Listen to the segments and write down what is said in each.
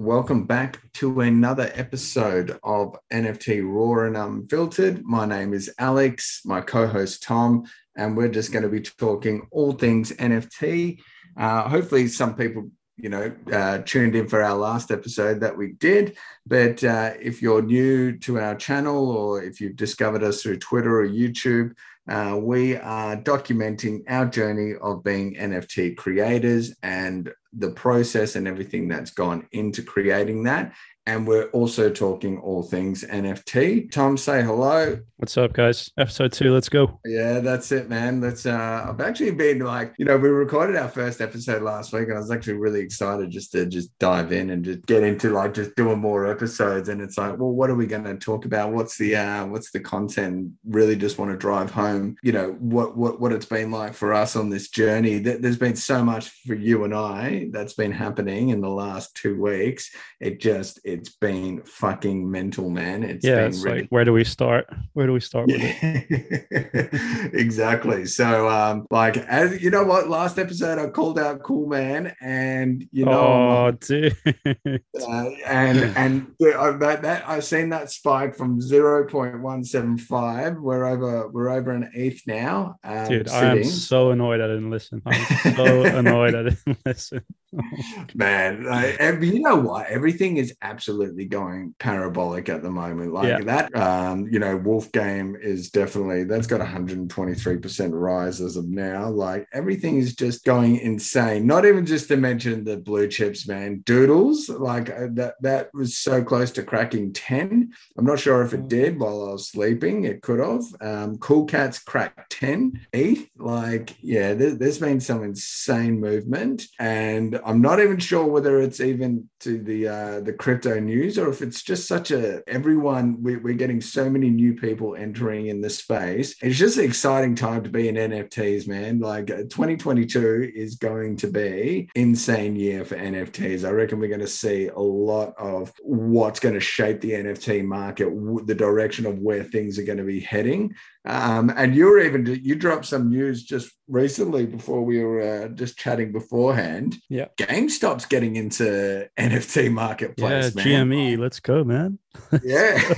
Welcome back to another episode of NFT Raw and Unfiltered. My name is Alex, my co host Tom, and we're just going to be talking all things NFT. Uh, hopefully, some people you know, uh, tuned in for our last episode that we did. But uh, if you're new to our channel or if you've discovered us through Twitter or YouTube, uh, we are documenting our journey of being NFT creators and the process and everything that's gone into creating that. And we're also talking all things NFT. Tom, say hello. What's up, guys? Episode two, let's go. Yeah, that's it, man. That's uh I've actually been like, you know, we recorded our first episode last week, and I was actually really excited just to just dive in and just get into like just doing more episodes. And it's like, well, what are we gonna talk about? What's the uh what's the content? Really just want to drive home, you know, what what what it's been like for us on this journey. There's been so much for you and I that's been happening in the last two weeks. It just it's been fucking mental, man. It's yeah, it's really... like where do we start? Where do we start with it? exactly. So, um, like, as you know, what last episode I called out Cool Man, and you know, oh, dude, uh, and and that, that I've seen that spike from zero point one seven five. We're over, we're over an eighth now. Um, dude, sitting. I am so annoyed I didn't listen. I'm so annoyed I didn't listen. man, like, you know what? Everything is absolutely going parabolic at the moment. Like yeah. that, um, you know, Wolf Game is definitely that's got 123% rise as of now. Like everything is just going insane. Not even just to mention the blue chips, man. Doodles, like uh, that that was so close to cracking 10. I'm not sure if it did while I was sleeping. It could have. Um, cool Cats cracked 10 ETH. Like, yeah, there, there's been some insane movement. And I'm not even sure whether it's even to the uh, the crypto news or if it's just such a everyone we, we're getting so many new people entering in the space. It's just an exciting time to be in nfts man. Like uh, 2022 is going to be insane year for nfts i reckon we're going to see a lot of what's going to shape the nft market the direction of where things are going to be heading um, and you were even you dropped some news just recently before we were uh, just chatting beforehand. Yeah, GameStop's getting into NFT marketplace. Yeah, man. GME, let's go, man. Yeah.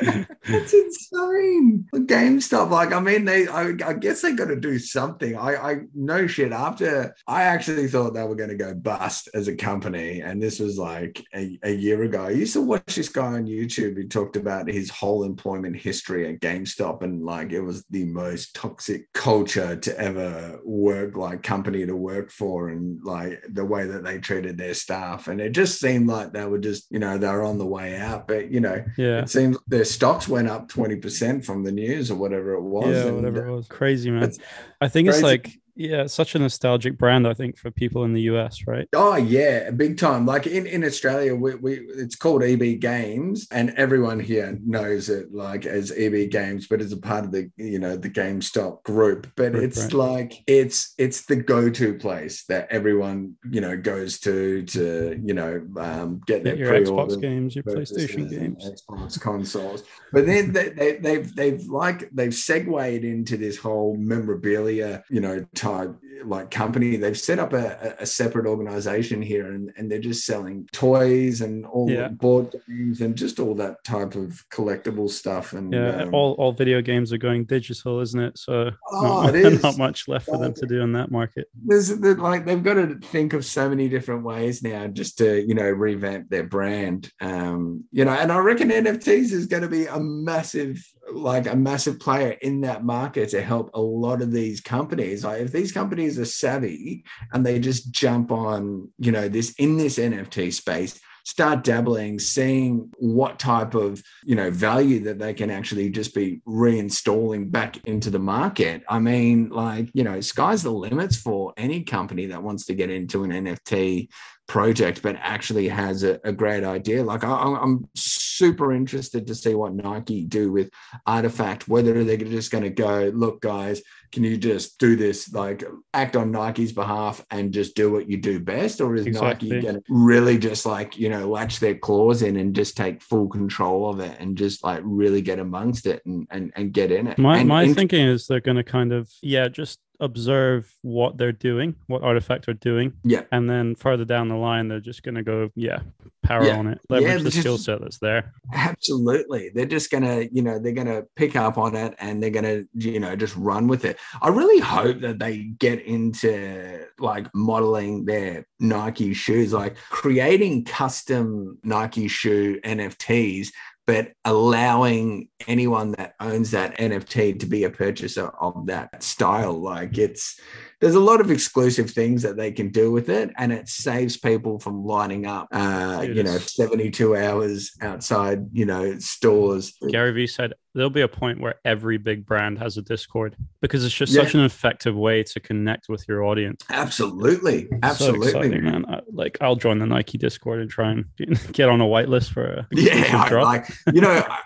That's insane. GameStop, like, I mean, they, I, I guess they got to do something. I, I know shit. After I actually thought they were going to go bust as a company, and this was like a, a year ago. I used to watch this guy on YouTube He talked about his whole employment history at GameStop, and like it was the most toxic culture to ever work, like company to work for, and like the way that they treated their staff, and it just seemed like they were just, you know, they were on the way out. But you know, yeah, it seems their stocks went up 20% from the news or whatever it was. Yeah, and whatever it was. Crazy, man. I think crazy. it's like yeah, such a nostalgic brand, I think, for people in the US, right? Oh yeah, big time. Like in, in Australia, we, we it's called EB Games, and everyone here knows it like as EB Games, but as a part of the you know the GameStop group. But group, it's right. like it's it's the go-to place that everyone you know goes to to you know um, get, get their your Xbox games, your PlayStation games, Xbox consoles. But then they, they, they've they've like they've segued into this whole memorabilia, you know type like company. They've set up a, a separate organization here and, and they're just selling toys and all yeah. board games and just all that type of collectible stuff. And yeah, um, all, all video games are going digital, isn't it? So oh, not, it not much left for them to do in that market. There's like they've got to think of so many different ways now just to, you know, revamp their brand. Um, you know, and I reckon NFTs is going to be a massive like a massive player in that market to help a lot of these companies. Like if these companies are savvy and they just jump on, you know, this in this NFT space, start dabbling, seeing what type of, you know, value that they can actually just be reinstalling back into the market. I mean, like, you know, sky's the limits for any company that wants to get into an NFT project, but actually has a, a great idea. Like I, am super interested to see what Nike do with RTFKT. whether they're just going to go, look, guys, can you just do this, like act on Nike's behalf and just do what you do best? Or is exactly. Nike going to really just like, you know, latch their claws in and just take full control of it and just like really get amongst it and, and, and get in it? My, and, my thinking is they're going to kind of, yeah, just observe what they're doing, what RTFKT are doing. Yeah. And then further down the line, they're just going to go, yeah, power Yeah. on it, leverage Yeah, the just- skill set that's there. Absolutely. They're just going to, you know, they're going to pick up on it and they're going to, you know, just run with it. I really hope that they get into like modeling their Nike shoes, like creating custom Nike shoe NFTs, but allowing anyone that owns that NFT to be a purchaser of that style. Like it's, there's a lot of exclusive things that they can do with it and it saves people from lining up uh you know 72 hours outside you know stores Gary Vee said there'll be a point where every big brand has a Discord because it's just Yeah. such an effective way to connect with your audience. absolutely So absolutely exciting, man. I, like I'll join the Nike Discord and try and get on a whitelist for a yeah I, drop. like you know I,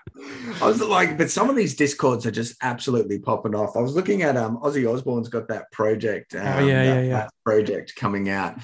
I was like but some of these discords are just absolutely popping off. I was looking at um ozzy osbourne's got that project um, Oh, yeah, that, yeah, yeah. project coming out.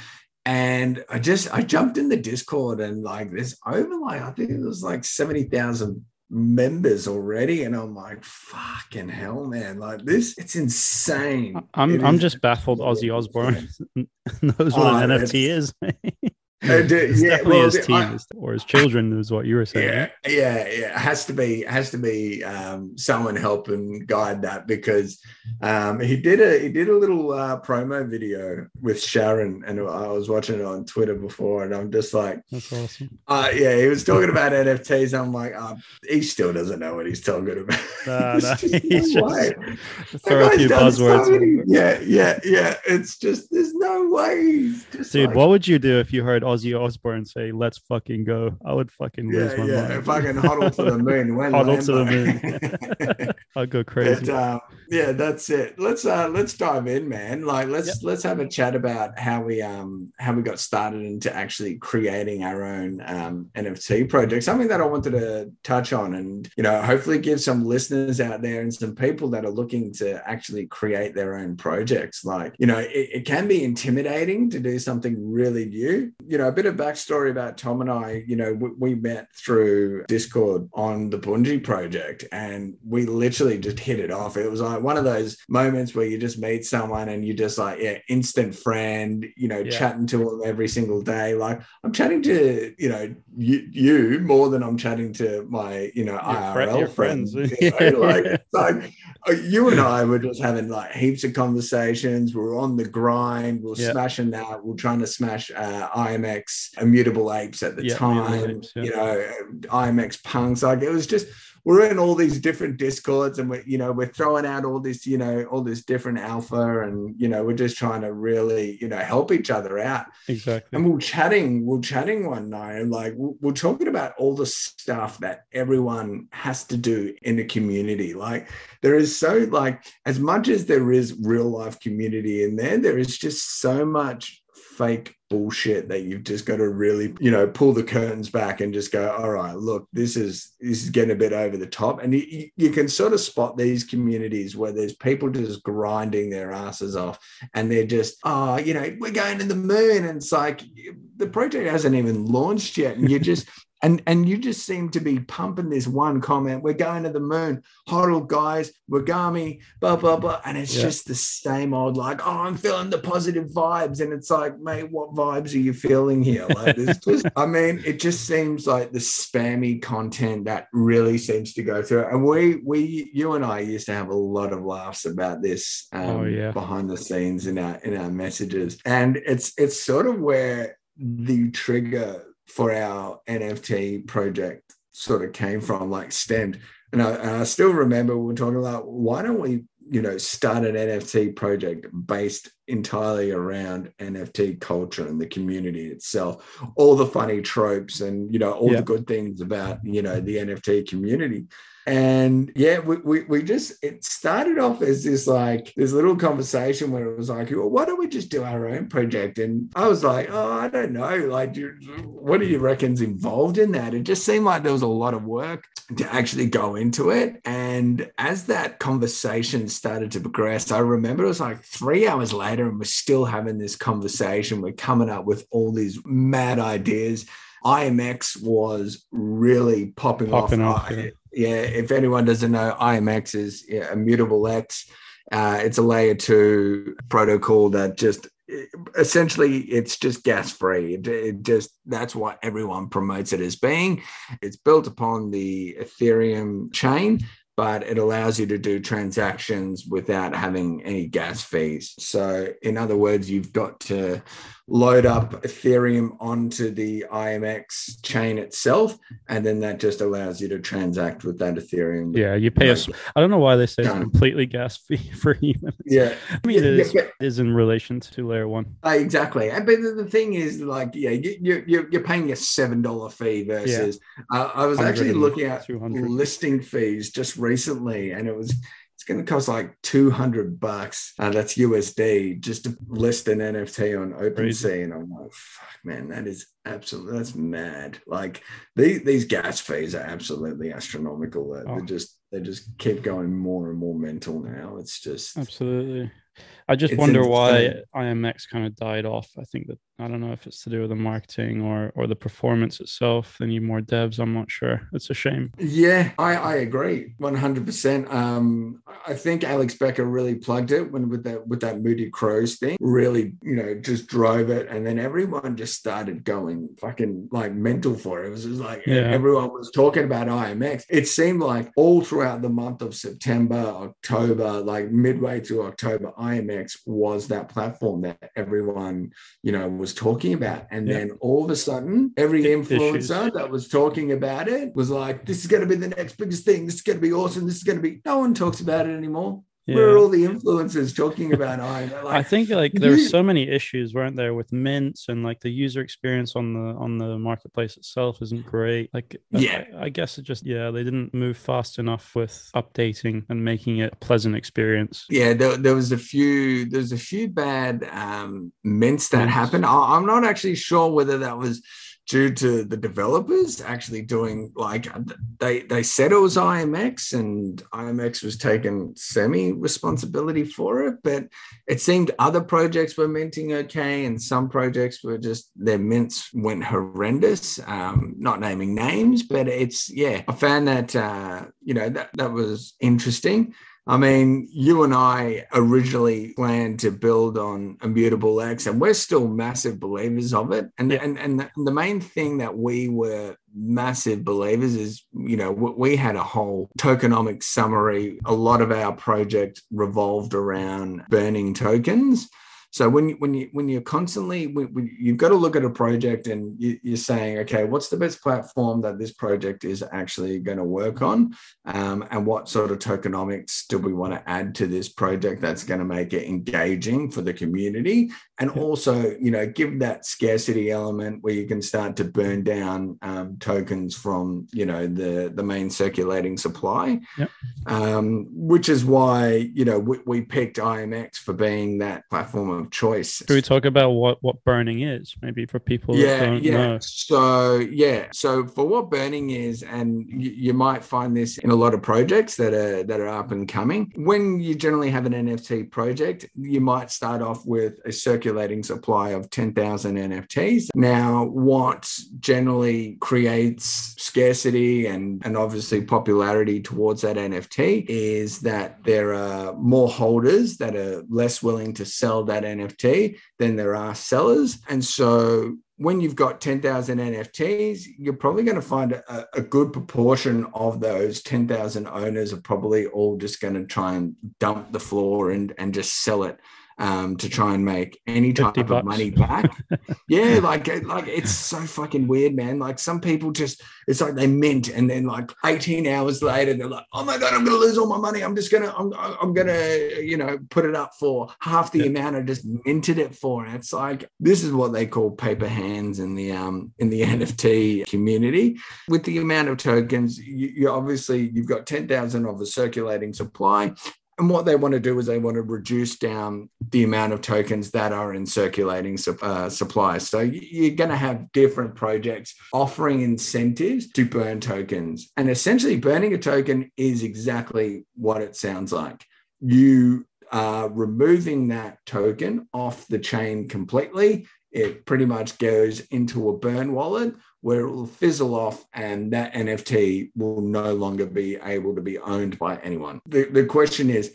And i just i jumped in the discord and like there's over like i think it was like 70000 members already. And i'm like fucking hell man. Like this it's insane. I'm It I'm just baffled Ozzy Osbourne. Knows what Oh, an NFT is. Uh, it's yeah, definitely well, his team I- or his children is what you were saying. yeah, yeah, yeah. It has to be has to be um, someone help and guide that because um, he did a he did a little uh, promo video with Sharon, and I was watching it on Twitter before, and I'm just like, That's awesome. uh, yeah, he was talking about NFTs. I'm like, uh, he still doesn't know what he's talking about. Nah, just he's no just way. throw a few done so buzzwords. yeah, yeah, yeah. It's just there's no way. Dude, like- what would you do if you heard Ozzy Osbourne say, "Let's fucking go"? I would fucking lose Yeah, my yeah. mind. If I can huddle to the moon, when Huddle to the moon. I'd go crazy. But, uh, yeah, that's it. Let's uh, let's dive in, man. Like let's let's have a chat about how we um how we got started into actually creating our own um, NFT project. Something that I wanted to touch on, and you know, hopefully give some listeners out there and some people that are looking to actually create their own projects. Like you know, it, it can be intimidating to do something really new. You know, a bit of backstory about Tom and I. You know, we, we met through Discord on the Bungie project, and we literally just hit it off. It was like one of those moments where you just meet someone and you just like, yeah, instant friend. You know, Yeah. chatting to them every single day. Like I'm chatting to you know you, you more than I'm chatting to my you know Your IRL your friends. friends. you know, like, like uh, you and I were just having like heaps of conversations. We We're on the grind. We We're Yeah. smashing that. We We're trying to smash uh, IMX Immutable Apes at the Yeah, time. Apes. You know, IMX punks. Like it was just we're in all these different discords and we're you know we're throwing out all this you know all this different alpha and you know we're just trying to really you know help each other out exactly. and we we're chatting, we we're chatting one night, and like we we're talking about all the stuff that everyone has to do in a community. Like there is so like as much as there is real life community in there, there is just so much fake bullshit that you've just got to really you know pull the curtains back and just go all right look this is this is getting a bit over the top and you- you, can sort of spot these communities where there's people just grinding their asses off and they're just, oh, you know, we're going to the moon. And it's like the project hasn't even launched yet. And you're just, and and you just seem to be pumping this one comment, we're going to the moon, hodl guys, WAGMI, blah, blah, blah. And it's Yeah. just the same old, like, oh, I'm feeling the positive vibes. And it's like, mate, what vibes are you feeling here? Like there's just, I mean, it just seems like the spammy content that really seems to go through. And we we you and I used to have a lot of laughs about this um, Oh, yeah. behind the scenes in our in our messages. And it's it's sort of where the trigger for our NFT project sort of came from, like stemmed. And I, and I still remember we were talking about why don't we, you know, start an NFT project based entirely around NFT culture and the community itself, all the funny tropes and you know all Yeah. the good things about you know the NFT community. And yeah, we, we, we just, it started off as this like, this little conversation where it was like, well, why don't we just do our own project? And I was like, oh, I don't know. Like, what do you reckon's involved in that? It just seemed like there was a lot of work to actually go into it. And as that conversation started to progress, I remember it was like three hours later and we're still having this conversation. We're coming up with all these mad ideas. IMX was really popping, Popping off. off, yeah. Yeah, if anyone doesn't know, IMX is yeah, Immutable X. Uh, it's a layer two protocol that just essentially it's just gas free it, it, just that's what everyone promotes it as being it's built upon the ethereum chain but it allows you to do transactions without having any gas fees. So, in other words, you've got to load up Ethereum onto the IMX chain itself, and then that just allows you to transact with that Ethereum. Yeah, you pay us. I don't know why they say it's completely gas fee free. yeah, I mean, it is, yeah, is in relation to layer one. Uh, exactly, but the thing is, like, yeah, you, you, you're paying a seven dollar fee versus. Yeah. Uh, I was actually looking at listing fees just recently, and it was it's going to cost like 200 bucks. Uh, that's USD just to list an NFT on OpenSea. And I'm like, fuck, man, that is absolutely, that's mad. Like these, these gas fees are absolutely astronomical. They're, oh. they just, they just keep going more and more mental now. It's just absolutely. I just wonder why IMX kind of died off. I think that I don't know if it's to do with the marketing or or the performance itself. They need more devs. I'm not sure. It's a shame. Yeah, I, I agree 100. percent Um, I think Alex Becker really plugged it when with that with that Moody Crows thing. Really, you know, just drove it, and then everyone just started going fucking like mental for it. It was just like yeah. everyone was talking about IMX. It seemed like all throughout the month of September, October, like midway through October, IMX was that platform that everyone, you know was talking about. And yeah. then all of a sudden, every influencer Issues. that was talking about it was like, this is going to be the next biggest thing. This is going to be awesome. This is going to be, no one talks about it anymore. Yeah. Where are all the influencers talking about I? Like, I think like there's so many issues, weren't there, with mints and like the user experience on the on the marketplace itself isn't great. Like, yeah, I, I guess it just yeah they didn't move fast enough with updating and making it a pleasant experience. Yeah, there, there was a few there's a few bad um, mints that mints. happened. I, I'm not actually sure whether that was due to the developers actually doing like they they said it was IMX and IMX was taking semi responsibility for it, but it seemed other projects were minting okay and some projects were just their mints went horrendous. Um, not naming names, but it's yeah, I found that uh, you know that that was interesting. I mean, you and I originally planned to build on Immutable X, and we're still massive believers of it. And yeah. and and the, the, main thing that we were massive believers is, you know, we had a whole tokenomics summary. A lot of our project revolved around burning tokens. So when you, when you when you're constantly when, when you've got to look at a project and you, are saying, okay, what's the best platform that this project is actually going to work on, um, and what sort of tokenomics do we want to add to this project that's going to make it engaging for the community, and also you know give that scarcity element where you can start to burn down um, tokens from you know the the main circulating supply, yep. um, which is why you know we, we picked IMX for being that platform of choice. Can we talk about what what burning is, maybe for people? Yeah, yeah. Know. So yeah, so for what burning is, and you, you, might find this in a lot of projects that are that are up and coming. When you generally have an NFT project, you might start off with a circulating supply of ten thousand NFTs. Now, what generally creates scarcity and and obviously popularity towards that NFT is that there are more holders that are less willing to sell that NFT than there are sellers. And so when you've got 10,000 NFTs, you're probably going to find a, a good proportion of those 10,000 owners are probably all just going to try and dump the floor and, and just sell it um, to try and make any type of bucks. money back. yeah, like like it's so fucking weird, man. Like some people just it's like they mint and then like 18 hours later they're like, oh my god, I'm gonna lose all my money. I'm just gonna I'm I'm gonna you know put it up for half the yeah. amount I just minted it for. And it's like this is what they call paper hands in the um in the NFT community. With the amount of tokens, you, you obviously you've got 10,000 of the circulating supply and what they want to do is they want to reduce down the amount of tokens that are in circulating uh, supply. So you're going to have different projects offering incentives to burn tokens. And essentially, burning a token is exactly what it sounds like. You are removing that token off the chain completely. It pretty much goes into a burn wallet where it will fizzle off and that NFT will no longer be able to be owned by anyone. The, the question is,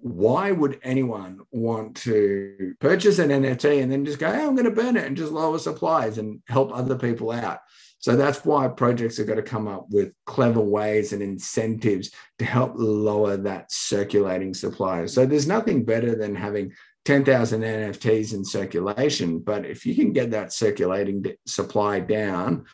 why would anyone want to purchase an NFT and then just go, hey, I'm going to burn it and just lower supplies and help other people out? So that's why projects have got to come up with clever ways and incentives to help lower that circulating supply. So there's nothing better than having 10,000 NFTs in circulation. But if you can get that circulating supply down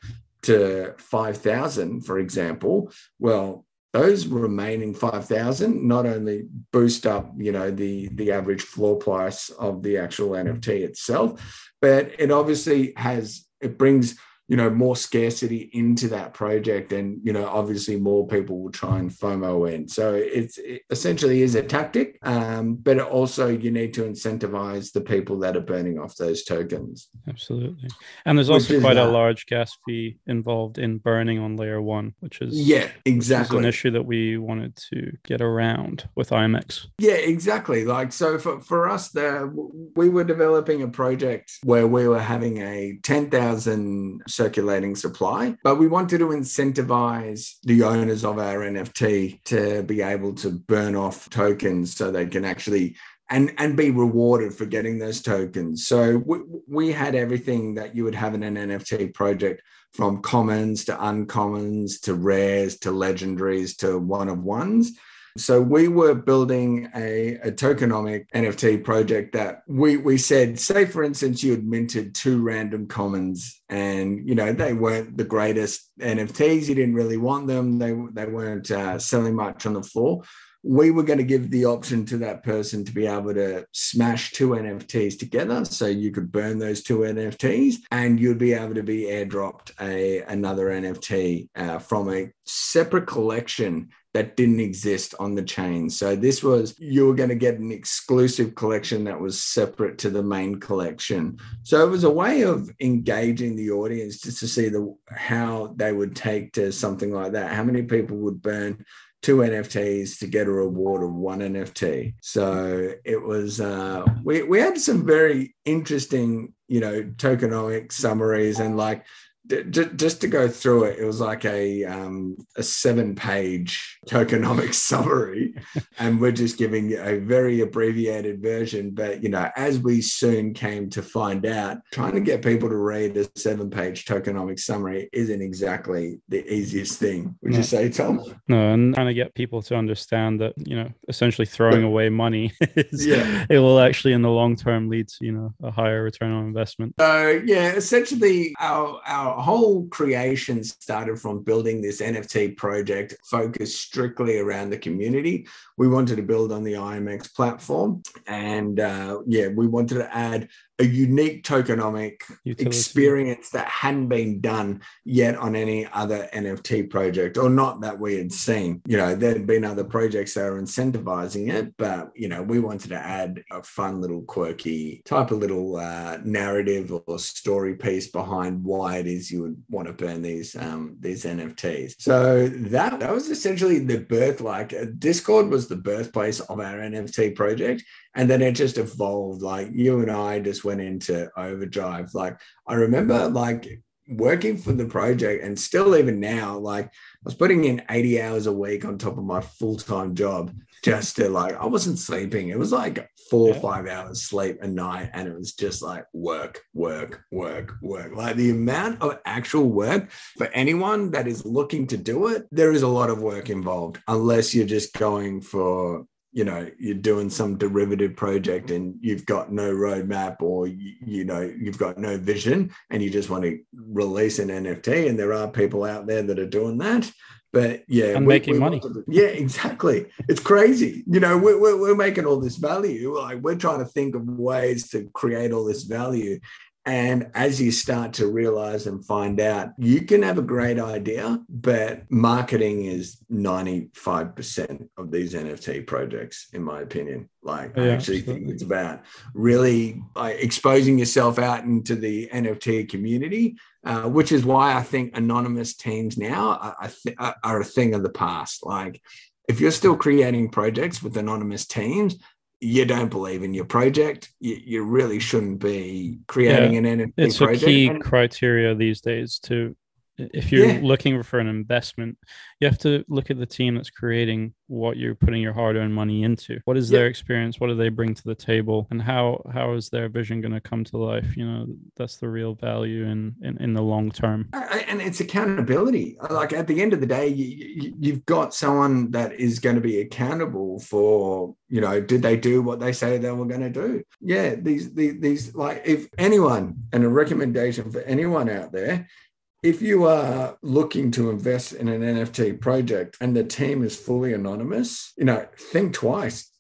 to 5,000, for example, well, those remaining 5,000 not only boost up, you know, the, the average floor price of the actual NFT itself, but it obviously has, it brings you know more scarcity into that project and you know obviously more people will try and fomo in. So it's it essentially is a tactic um, but also you need to incentivize the people that are burning off those tokens. Absolutely. And there's also quite that. a large gas fee involved in burning on layer one which is yeah exactly an issue that we wanted to get around with IMX yeah exactly. Like so for, for us there we were developing a project where we were having a 10,000 circulating supply. But we wanted to incentivize the owners of our NFT to be able to burn off tokens so they can actually and and be rewarded for getting those tokens. So we, we had everything that you would have in an NFT project from commons to uncommons to rares to legendaries to one of ones. So we were building a, a, tokenomic NFT project that we we said, say for instance, you had minted two random commons and you know they weren't the greatest NFTs. You didn't really want them. They they weren't uh, selling much on the floor. We were going to give the option to that person to be able to smash two NFTs together, so you could burn those two NFTs, and you'd be able to be airdropped a another NFT uh, from a separate collection that didn't exist on the chain. So this was you were going to get an exclusive collection that was separate to the main collection. So it was a way of engaging the audience just to see the how they would take to something like that. How many people would burn two NFTs to get a reward of one NFT. So it was uh, we we had some very interesting, you know, tokenomic summaries and like just to go through it, it was like a um, a seven page tokenomics summary, and we're just giving a very abbreviated version. But you know, as we soon came to find out, trying to get people to read a seven page tokenomic summary isn't exactly the easiest thing. Would no. you say, Tom? No, and trying to get people to understand that you know, essentially throwing away money is, yeah. it will actually in the long term lead to you know a higher return on investment. So yeah, essentially our our whole creation started from building this NFT project focused strictly around the community. We wanted to build on the IMX platform. And uh, yeah, we wanted to add a unique tokenomic Utility. experience that hadn't been done yet on any other NFT project, or not that we had seen. You know, there had been other projects that were incentivizing it, but you know, we wanted to add a fun little quirky type of little uh, narrative or story piece behind why it is you would want to burn these um, these NFTs. So that that was essentially the birth. Like Discord was the birthplace of our NFT project, and then it just evolved like you and i just went into overdrive. Like i remember like working for the project and still even now like i was putting in 80 hours a week on top of my full-time job just to like i wasn't sleeping. It was like four or five hours sleep a night and it was just like work work work work. Like the amount of actual work for anyone that is looking to do it there is a lot of work involved unless you're just going for you know you're doing some derivative project and you've got no roadmap or you, you, know you've got no vision and you just want to release an nft and there are people out there that are doing that. But yeah and we, making money. Yeah exactly. It's crazy. You know we're, we're, we're making all this value. Like we're trying to think of ways to create all this value and as you start to realize and find out, you can have a great idea, but marketing is 95% of these NFT projects, in my opinion. Like, yeah, I actually absolutely. think it's about really like, exposing yourself out into the NFT community, uh, which is why I think anonymous teams now are, are a thing of the past. Like, if you're still creating projects with anonymous teams, you don't believe in your project, you, you really shouldn't be creating yeah, an NFT it's project. a key criteria these days to if you're yeah. looking for an investment, you have to look at the team that's creating what you're putting your hard-earned money into. What is their experience? What do they bring to the table? And how how is their vision going to come to life? You know, that's the real value in in, in the long term. And it's accountability. Like at the end of the day, you, you've got someone that is going to be accountable for you know did they do what they say they were going to do yeah these, these these like if anyone and a recommendation for anyone out there if you are looking to invest in an NFT project and the team is fully anonymous, you know, think twice.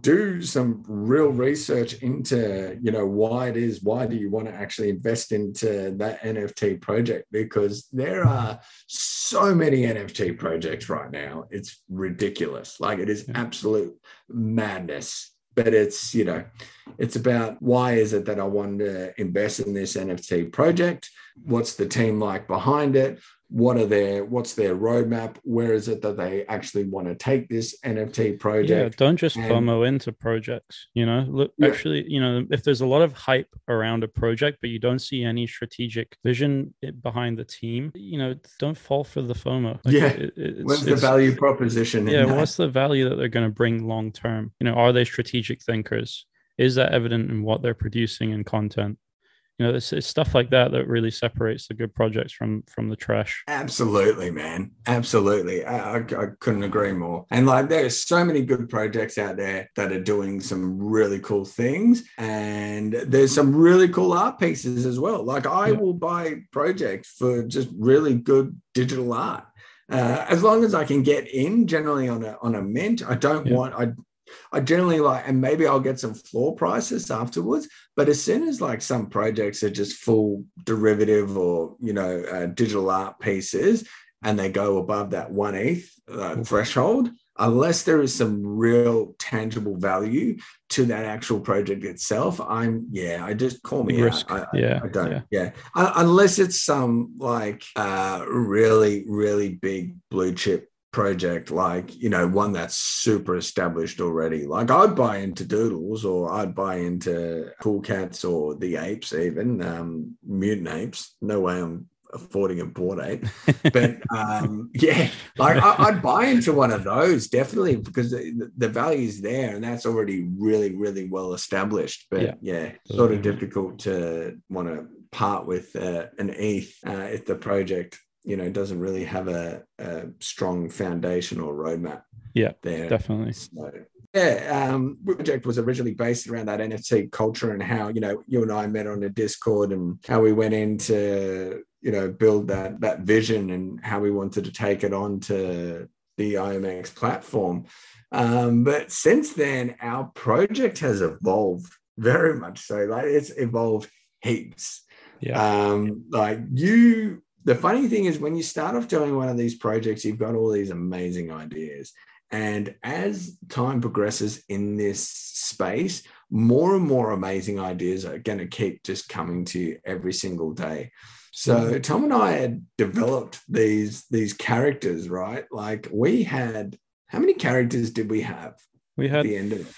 Do some real research into, you know, why it is, why do you want to actually invest into that NFT project? Because there are so many NFT projects right now. It's ridiculous. Like it is absolute madness but it's you know it's about why is it that i want to invest in this nft project? What's the team like behind it what are their what's their roadmap? Where is it that they actually want to take this nft project yeah don't just and, fomo into projects you know? Look yeah. actually you know if there's a lot of hype around a project but you don't see any strategic vision eh, behind the team you know don't fall for the fomo. Like, yeah. it, it's, what's the value proposition yeah what's the value that they're going to bring long term? You know are they strategic thinkers? Is that evident in what they're producing in content you know it's, it's stuff like that that really separates the good projects from from the trash. Absolutely man. Absolutely. I, I, I, couldn't agree more. And like there's so many good projects out there that are doing some really cool things and there's some really cool art pieces as well. Like i yeah. will buy projects for just really good digital art. Uh, as long as I can get in generally on a on a mint, I don't yeah. want I I generally like, and maybe I'll get some floor prices afterwards. But as soon as like some projects are just full derivative or you know uh, digital art pieces, and they go above that one eighth uh, threshold, unless there is some real tangible value to that actual project itself, I'm yeah, I just call me Risk. out. I, yeah, I, I don't. Yeah, yeah. unless it's some like uh, really really big blue chip project like you know one that's super established already. Like i'd buy into doodles or i'd buy into cool cats or the apes even um mutant apes. No way i'm affording a Bored Ape. But um yeah like I, would buy into one of those definitely because the, the value is there and that's already really really well established. But yeah, yeah sort of difficult to want to part with uh, an ETH uh, if the project you know doesn't really have a, a strong foundation or roadmap yeah there. definitely. So, yeah um project was originally based around that nft culture and how you know you and i met on the discord and how we went into you know build that that vision and how we wanted to take it on to the imx platform. Um but since then our project has evolved very much so. Like it's evolved heaps. Yeah. Um like you the funny thing is when you start off doing one of these projects you've got all these amazing ideas. And as time progresses in this space more and more amazing ideas are going to keep just coming to you every single day. So mm-hmm. tom and i had developed these these characters right? Like we had how many characters did we have we had the end of it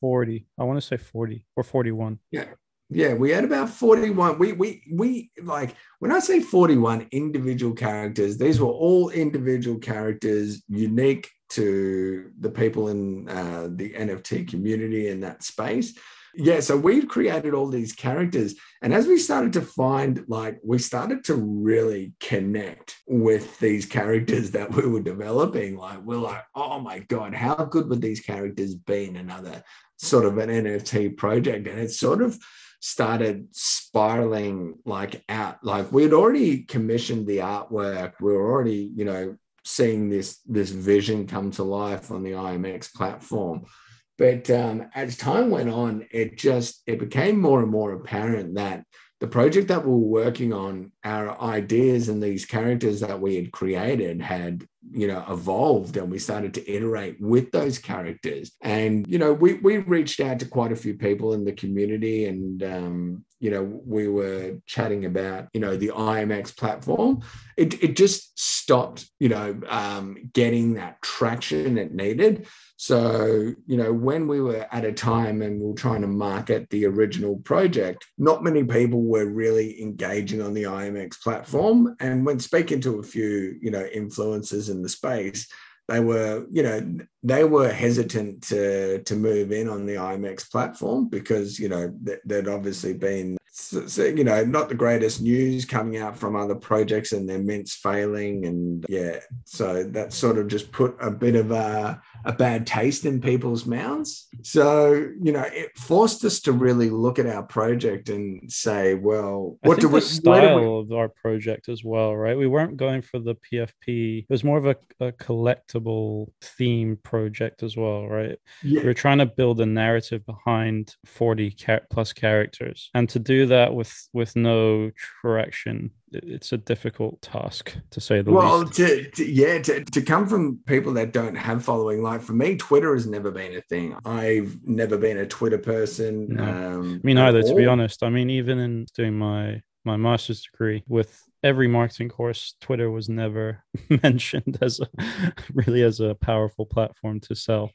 40 i want to say 40 or 41 yeah yeah, we had about 41. We we we like when I say 41 individual characters, these were all individual characters unique to the people in uh, the NFT community in that space. Yeah, so we've created all these characters. And as we started to find, like, we started to really connect with these characters that we were developing. Like, we're like, oh my God, how good would these characters be in another sort of an NFT project? And it's sort of, started spiraling like out like we'd already commissioned the artwork. We were already you know seeing this this vision come to life on the imx platform. But um, as time went on it just it became more and more apparent that the project that we were working on, our ideas and these characters that we had created had, you know, evolved and we started to iterate with those characters. And, you know, we, we reached out to quite a few people in the community and, um, you know, we were chatting about, you know, the IMX platform. It, it just stopped, you know, um, getting that traction it needed. So, you know, when we were at a time and we were trying to market the original project, not many people were really engaging on the IMX platform. And when speaking to a few, you know, influencers in the space, they were, you know, they were hesitant to to move in on the IMX platform because, you know, there'd obviously been you know, not the greatest news coming out from other projects and their mints failing. And yeah, so that sort of just put a bit of a, a bad taste in people's mouths. So, you know, it forced us to really look at our project and say, well, what do we, style we... of our project as well, right? We weren't going for the PFP. It was more of a, a collectible theme project as well, right? Yeah. We were trying to build a narrative behind 40 plus characters. And to do that with with no traction it's a difficult task to say the well, least. Well, to, to, yeah, to, to come from people that don't have following, like for me, Twitter has never been a thing. I've never been a Twitter person. No. Um, me neither, to be honest. I mean, even in doing my my master's degree with every marketing course, Twitter was never mentioned as a really as a powerful platform to sell.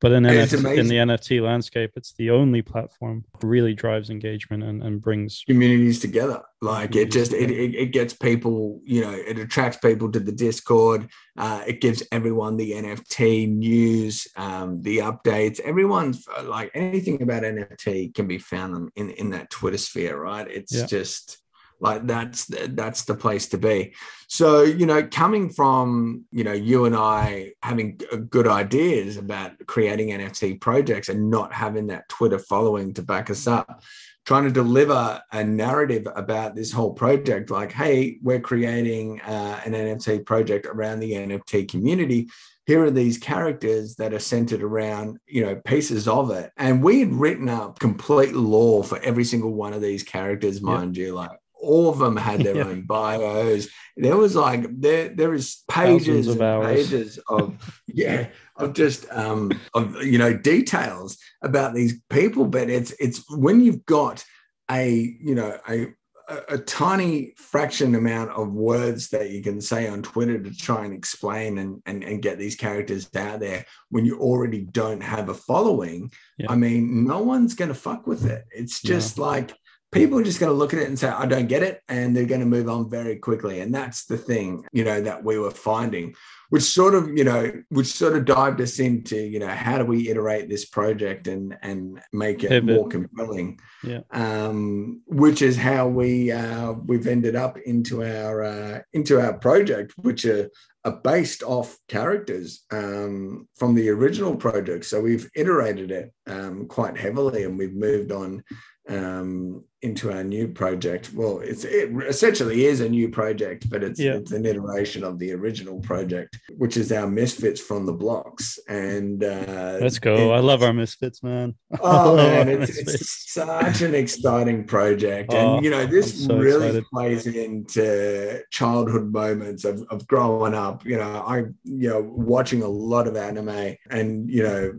But in, NFT, in the NFT landscape, it's the only platform really drives engagement and, and brings communities together. Like it just it, it, it, gets people, you know, it attracts people to the Discord. Uh, it gives everyone the NFT news, um, the updates. Everyone's like anything about NFT can be found in in that Twitter sphere, right? It's yeah. just like that's that's the place to be. So you know coming from you know you and i having good ideas about creating nft projects and not having that twitter following to back us up trying to deliver a narrative about this whole project like hey we're creating uh, an nft project around the nft community. Here are these characters that are centered around you know pieces of it. And we had written up complete lore for every single one of these characters mind yep. you like all of them had their yeah. own bios. There was like there there is pages of and pages of yeah of just um of you know details about these people. But it's it's when you've got a you know a a, a tiny fraction amount of words that you can say on Twitter to try and explain and, and, and get these characters out there when you already don't have a following. Yeah. I mean, no one's going to fuck with it. It's just yeah. like people are just going to look at it and say, I don't get it. And they're going to move on very quickly. And that's the thing, you know, that we were finding, which sort of, you know, which sort of dived us into, you know, how do we iterate this project and and make it Pivot. more compelling? Yeah. Um, which is how we uh, we've ended up into our uh, into our project, which are, are based off characters um, from the original project. So we've iterated it um, quite heavily, and we've moved on um, into our new project. Well, it's it essentially is a new project, but it's, yeah. it's an iteration of the original project, which is our Misfits from the Blocks. And uh, let's go! I love our Misfits, man. Oh man, it's, it's, such an exciting project, oh, and you know this so really excited. plays into childhood moments of, of growing up. You know, I you know watching a lot of anime, and you know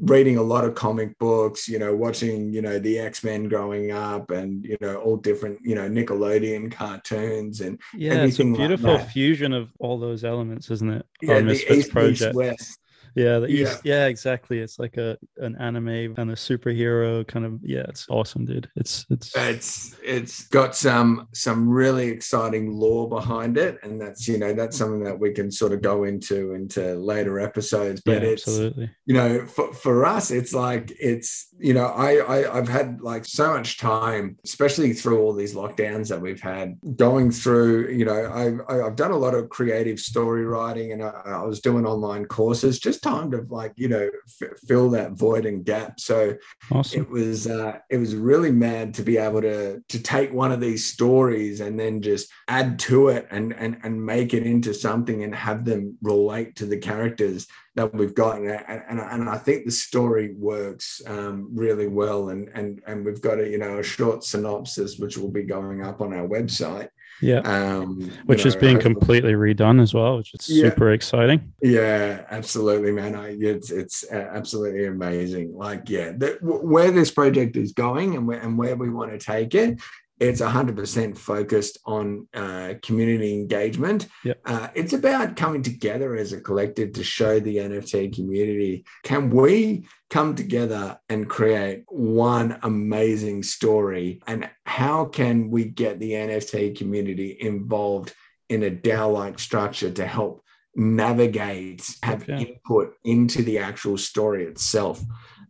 reading a lot of comic books, you know, watching, you know, the X-Men growing up and, you know, all different, you know, Nickelodeon cartoons and yeah, it's a beautiful like fusion of all those elements, isn't it? Yeah, Misfits East, project. East, West yeah yeah. Yeah exactly. It's like a an anime and a superhero kind of yeah it's awesome dude. It's it's it's it's got some some really exciting lore behind it and that's you know that's something that we can sort of go into into later episodes but yeah, it's absolutely. you know for, for us it's like it's you know I, I i've had like so much time especially through all these lockdowns that we've had going through you know i've i've done a lot of creative story writing and I, I was doing online courses just time to like you know f- fill that void and gap. So awesome. it was uh, it was really mad to be able to to take one of these stories and then just add to it and and and make it into something and have them relate to the characters that we've got. And, and, and I think the story works um, really well. And and and we've got a you know a short synopsis which will be going up on our website yeah. Um, which is know, being completely redone as well, which is yeah. super exciting. Yeah, absolutely, man. I, it's it's absolutely amazing. Like, yeah, the, where this project is going and where and where we want to take it it's 100% focused on uh, community engagement. Yep. Uh, it's about coming together as a collective to show the NFT community can we come together and create one amazing story? And how can we get the NFT community involved in a DAO like structure to help navigate, have Okay. input into the actual story itself?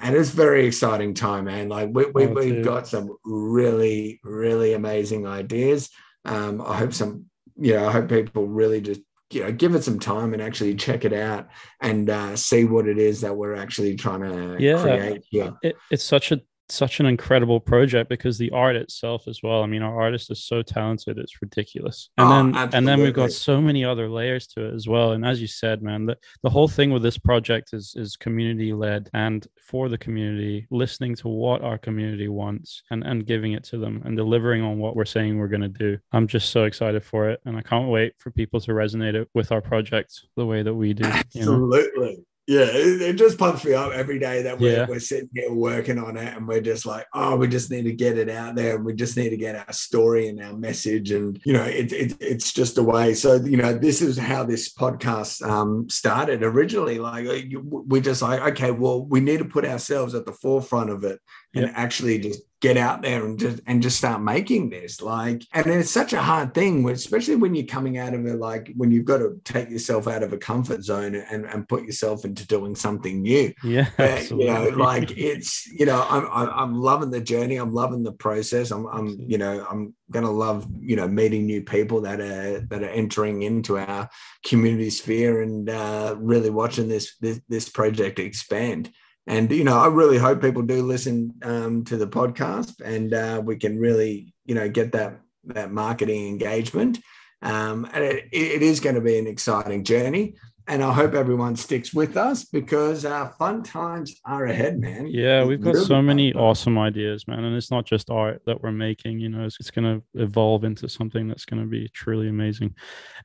And it's a very exciting time, man. Like we, we, Oh, we've got some really, really amazing ideas. Um, I hope some, you know, I hope people really just, you know, give it some time and actually check it out and uh, see what it is that we're actually trying to Yeah. create here. it, it's such a such an incredible project because the art itself as well. I mean, our artist is so talented; it's ridiculous. And Oh, then and then we've got so many other layers to it as well. And as you said, man, the, the whole thing with this project is is community led and for the community, listening to what our community wants and and giving it to them and delivering on what we're saying we're going to do. I'm just so excited for it, and I can't wait for people to resonate it with our project the way that we do. You know? Yeah, it, it just pumps me up every day that we're, Yeah. we're sitting here working on it and we're just like, oh, we just need to get it out there and we just need to get our story and our message. And, you know, it, it, it's just a way. So, you know, this is how this podcast um, started originally. Like, uh, we're just like, okay, well, we need to put ourselves at the forefront of it and Yep. actually just get out there and just and just start making this like and it's such a hard thing especially when you're coming out of it like when you've got to take yourself out of a comfort zone and, and put yourself into doing something new. Yeah, Uh, you know like it's you know I'm, I'm i'm loving the journey i'm loving the process i'm i'm you know i'm gonna love you know meeting new people that are that are entering into our community sphere and uh really watching this this, this project expand and you know i really hope people do listen um, to the podcast and uh, we can really you know get that that marketing engagement. Um, and it, it is going to be an exciting journey and i hope everyone sticks with us because our fun times are ahead man Yeah, we've got Really so many times. awesome ideas, man. And it's not just art that we're making, you know, it's, it's going to evolve into something that's going to be truly amazing.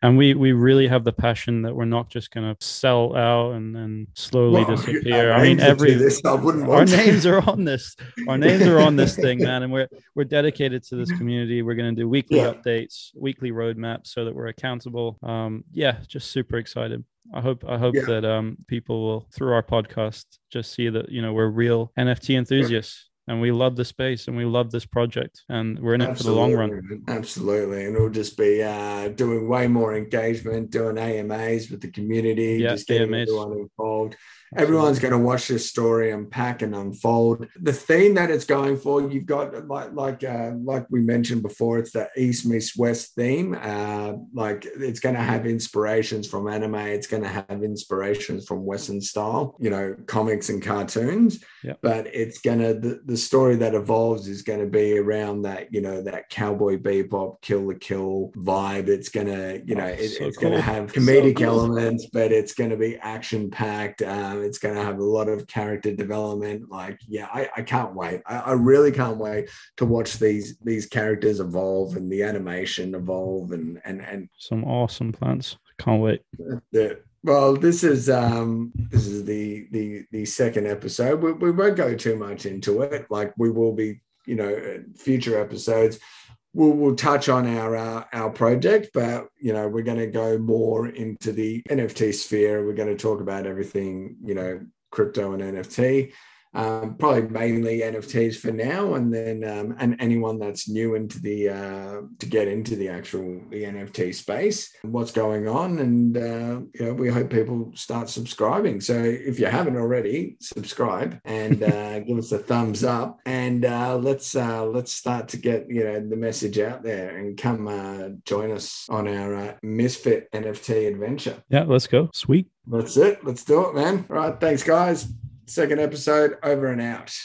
And we we really have the passion that we're not just going to sell out and then slowly Well, disappear. I mean, every this, I wouldn't our to- names are on this. Our names are on this thing, man. And we're we're dedicated to this community. We're going to do weekly Yeah. updates, weekly roadmaps so that we're accountable. Um, yeah, just super excited. I hope I hope Yeah. that um people will through our podcast just see that you know we're real NFT enthusiasts and we love the space and we love this project and we're in it for the long run. Absolutely. And it'll just be uh, doing way more engagement, doing AMAs with the community, Yeah, just getting AMAs. everyone involved. Everyone's going to watch this story unpack and unfold. The theme that it's going for, you've got like like uh, like we mentioned before, it's the East meets West theme. Uh, like it's going to have inspirations from anime. It's going to have inspirations from Western style, you know, comics and cartoons. Yeah. But it's going to the, the story that evolves is going to be around that you know that cowboy bebop, Kill la Kill vibe. It's going to you know Oh, it- so it's going to cool. have So comedic cool. elements, but it's going to be action packed. Um, it's going to have a lot of character development. Like, yeah, I, I can't wait. I, I really can't wait to watch these these characters evolve and the animation evolve and and and Some awesome plans. Can't wait. the well this is um this is the the the second episode we, we won't go too much into it like we will be you know future episodes we'll, we'll touch on our uh, our project but you know we're going to go more into the nft sphere. We're going to talk about everything you know crypto and nft um, probably mainly NFTs for now, and then um, and anyone that's new into the uh, to get into the actual the NFT space, what's going on, and uh, you know we hope people start subscribing. So if you haven't already, subscribe and uh, give us a thumbs up, and uh, let's uh, let's start to get you know the message out there and come uh, join us on our uh, Misfit NFT adventure. Yeah, let's go. Sweet. That's it. Let's do it, man. All right, thanks, guys. Second episode over and out.